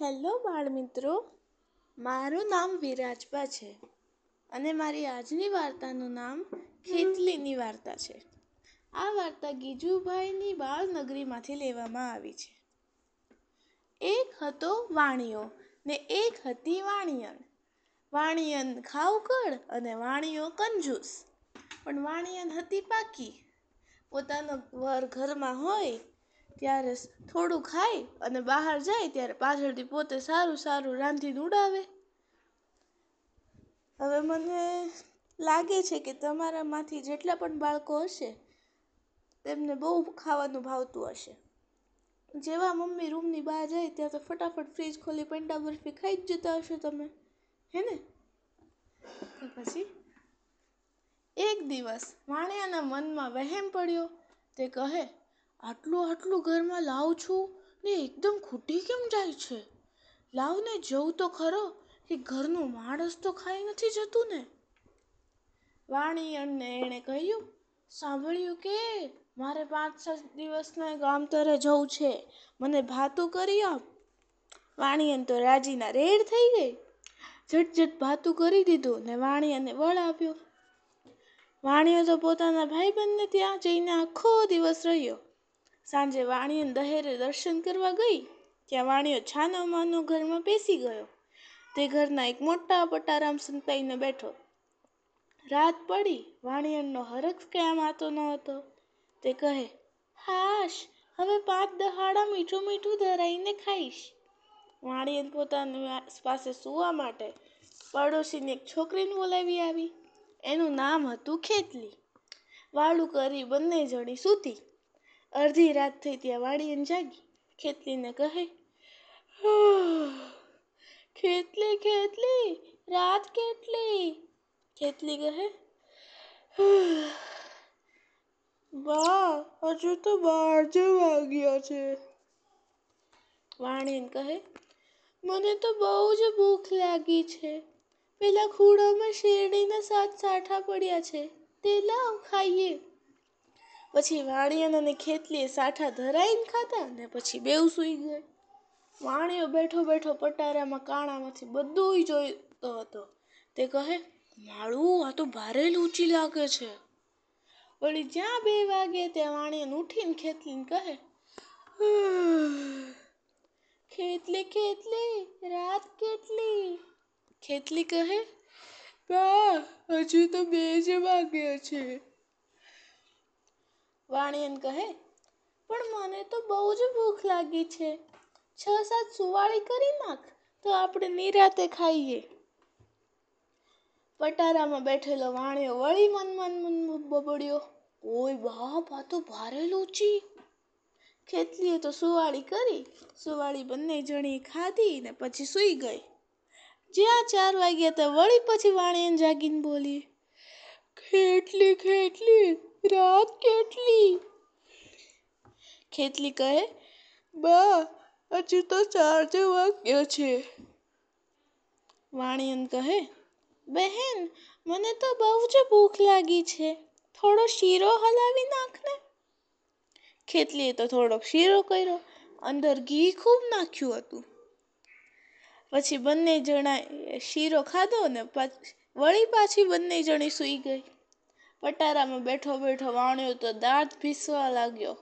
Hello બાળમિત્રો. મારું નામ વિરાજભા છે અને મારી આજની વાર્તાનું નામ ખેતલીની વાર્તા છે. આ વાર્તા ગીજુભાઈની બાળનગરીમાંથી લેવામાં આવી છે. એક હતો વાણિયો ને એક હતી વાણિયણ. વાણિયન ખાવકળ અને વાણિયો કંજૂસ. પણ વાણિયન હતી પાકી. પોતાનો વર ઘરમાં હોય ત્યારે થોડું ખાય અને બહાર જાય ત્યારે પાછળથી પોતે સારું સારું રાંધીને ઉડાવે. હવે મને લાગે છે કે તમારામાંથી જેટલા પણ બાળકો હશે, તેમને બહુ ખાવાનું ભાવતું હશે. જેવા મમ્મી રૂમની બહાર જાય ત્યાં તો ફટાફટ ફ્રીજ ખોલી પેંડા બરફી ખાઈ જ જતા હશો તમે, હે ને? પછી એક દિવસ વાણિયાના મનમાં વહેમ પડ્યો, તે કહે આટલું આટલું ઘરમાં લાવું છું ને એકદમ ખૂટી કેમ જાય છે? લાવને જવું તો ખરો કે ઘરનું માણસ તો ખાઈ નથી જતું ને. વાણી અને એણે કહ્યું, સાંભળ્યું કે મારે પાંચ સાત દિવસના ગામતરે જવું છે. મને ભાતું કરી આપ. વાણિયન તો રાજીના રેડ થઈ ગઈ. ઝટઝટ ભાતું કરી દીધું ને વાણિયાને વળ આપ્યો. વાણિયો તો પોતાના ભાઈબંધને ત્યાં જઈને આખો દિવસ રહ્યો. સાંજે વાણિયન દહેરે દર્શન કરવા ગઈ, ત્યાં વાણિયો છાનો માનો ઘરમાં બેસી ગયો. તે ઘરના એક મોટા પટારામ સંતાઈને બેઠો. રાત પડી વાણિયનનો હરખ કેમ આતો ન હતો. તે કહે, હાશ, હવે પાંચ દહાડા મીઠું મીઠું ધરાઈને ખાઈશ. વાણિયન પોતાની પાસે સૂવા માટે પડોશીની એક છોકરીને બોલાવી આવી. એનું નામ હતું ખેતલી. વાળું કરી બંને જણી સૂતી. અડધી રાત થઈ ત્યાં વાળીને જાગી. ખેતલીને કહે ખેતલી ખેતલી, રાત કેટલી? ખેતલી કહે બા, હજુ તો બાર જ વાગ્યા છે. વાણીન કહે, મને તો બહુ જ ભૂખ લાગી છે. પેલા ખૂણામાં શેરડીના સાત સાઠા પડ્યા છે. તે લાવ ખાઈએ. પછી વાણિયન અને ખેતલીએ સાઠા ધરાઈને ખાતા ને પછી બેવ સૂઈ ગઈ. વાણિયો બેઠો બેઠો પટારામાં કાણામાંથી બધું જોઈતો હતો તે કહે, માળું, આ તો ભારે લૂચી લાગે છે. વળી જ્યાં બે વાગે ત્યાં વાણિયન ઉઠીને ખેતલીને કહે ખેતલી ખેતલી, રાત કેટલી? ખેતલી કહે, બા, હજુ તો બે જ વાગ્યા છે. વાણિયન કહે, પણ મને તો બહુ જ ભૂખ લાગી છે. છ, સાત સુવાળી કરી નાખ તો આપણે નિરાતે ખાઈએ. પટારામાં બેઠેલો વાણિયો વળી મન મન બબડ્યો. ઓય બાપ, આ તો ભારે લૂચી. ખેતલીએ તો સુવાળી કરી, સુવાળી બંને જણી ખાધી ને પછી સૂઈ ગઈ. જ્યાં ચાર વાગ્યા ત્યાં વળી પછી વાણિયન જાગીને બોલી, ખેટલી ખેટલી રાત કેટલી? ખેતલી કહે? બા, હજુ તો ચાર જ વાગ્યો છે. વાણિયન કહે, બહેન, મને તો બહુ જ ભૂખ લાગી છે. થોડો શીરો હલાવી નાખને ખેતલીએ તો થોડોક શીરો કર્યો, અંદર ઘી ખૂબ નાખ્યું હતું. પછી બંને જણા શીરો ખાધો ને વળી પાછી બંને જણી સૂઈ ગઈ. પટારામાં બેઠો બેઠો વાણ્યો તો દાંત ભીસવા લાગ્યો.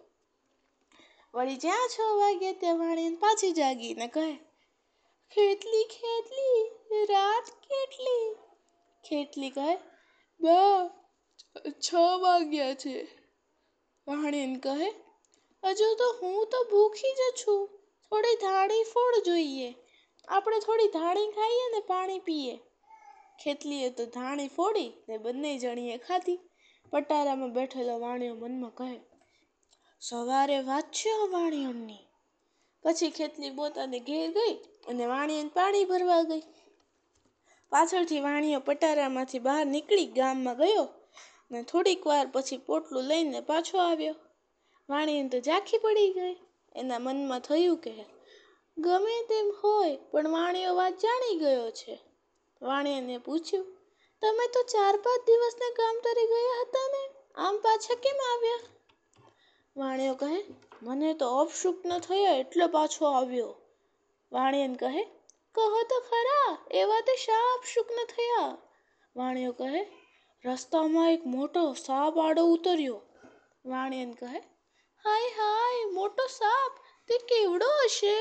વળી જ્યાં છ વાગ્યા ત્યાં વાણીને પાછી જાગીને કહે ખેતલી ખેતલી રાત કેટલી? ખેતલી કહે, બા, છ વાગ્યા છે. વાણીને કહે, હજુ તો હું તો ભૂખી જ છું. થોડી ધાણી ફોડ જોઈએ. આપણે થોડી ધાણી ખાઈએ ને પાણી પીએ. ખેતલીએ તો ધાણી ફોડી ને બંને જણીએ ખાધી. પટારામાં બેઠેલો વાણિયો મનમાં કહે, સવારે વાત છે વાણિયણની પછી ખેતલી પોતાને ઘેર ગઈ અને વાણિયન પાણી ભરવા ગઈ. પાછળથી વાણિયો પટારામાંથી બહાર નીકળી ગામમાં ગયો ને થોડીક વાર પછી પોટલું લઈને પાછો આવ્યો. વાણિયન તો ઝાંખી પડી ગઈ. એના મનમાં થયું કે, ગમે તેમ હોય, પણ વાણિયો વાત જાણી ગયો છે. વાણિયાને પૂછ્યું, તમે તો ચાર પાંચ દિવસને કામ તરી ગયા હતા ને? આમ પાછા કેમ આવ્યા? વાણિયો કહે, મને તો અપશુક્ન થયો એટલે પાછો આવ્યો. વાણિયન કહે, કહો તો ખરા, એવા તે શા અપશુક્ન થયા? વાણિયો કહે, રસ્તામાં એક મોટો સાપ આડો ઉતર્યો. વાણિયન કહે, હાય હાય, મોટો સાપ, તે કેવડો હશે?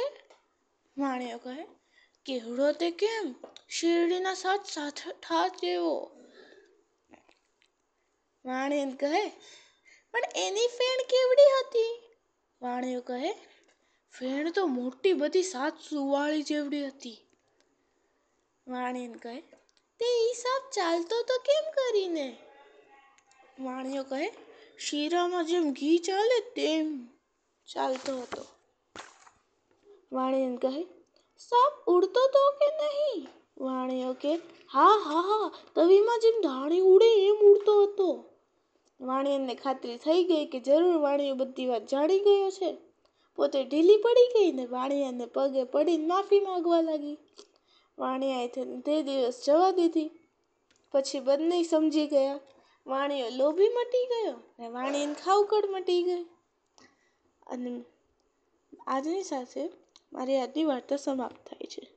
વાણિયો કહે કેવડો તે કેમ? શેરડીના સાત સાથા જેવો. વાણિયન કહે, પણ એની ફેણ કેવડી હતી? વાણિયો કહે, ફેણ તો મોટી બધી સાત સુવાળી જેવડી હતી. વાણિયન કહે, તે હિસાબ ચાલતો તો કેમ કરીને? વાણિયો કહે, શીરામાં જેમ ઘી ચાલે તેમ ચાલતો હતો. વાણિયન કહે સાપ ઉડતો તો કે નહીં? વાણિયો કે, હા હા હા, તવીમાં જેમ ધાણી ઉડે એમ ઉડતો હતો. વાણિયાને ખાતરી થઈ ગઈ કે જરૂર વાણિયો બધી વાત જાણી ગયો છે. પોતે ઢીલી પડી ગઈ ને વાણિયાને પગે પડીને માફી માંગવા લાગી. વાણિયાએ તે દિવસ જવા દીધી. પછી બંને સમજી ગયા. વાણિયો લોભી મટી ગયો ને વાણિયાને ખાવકડ મટી ગઈ. અને આજની સાથે મારી આજની વાર્તા સમાપ્ત થાય છે.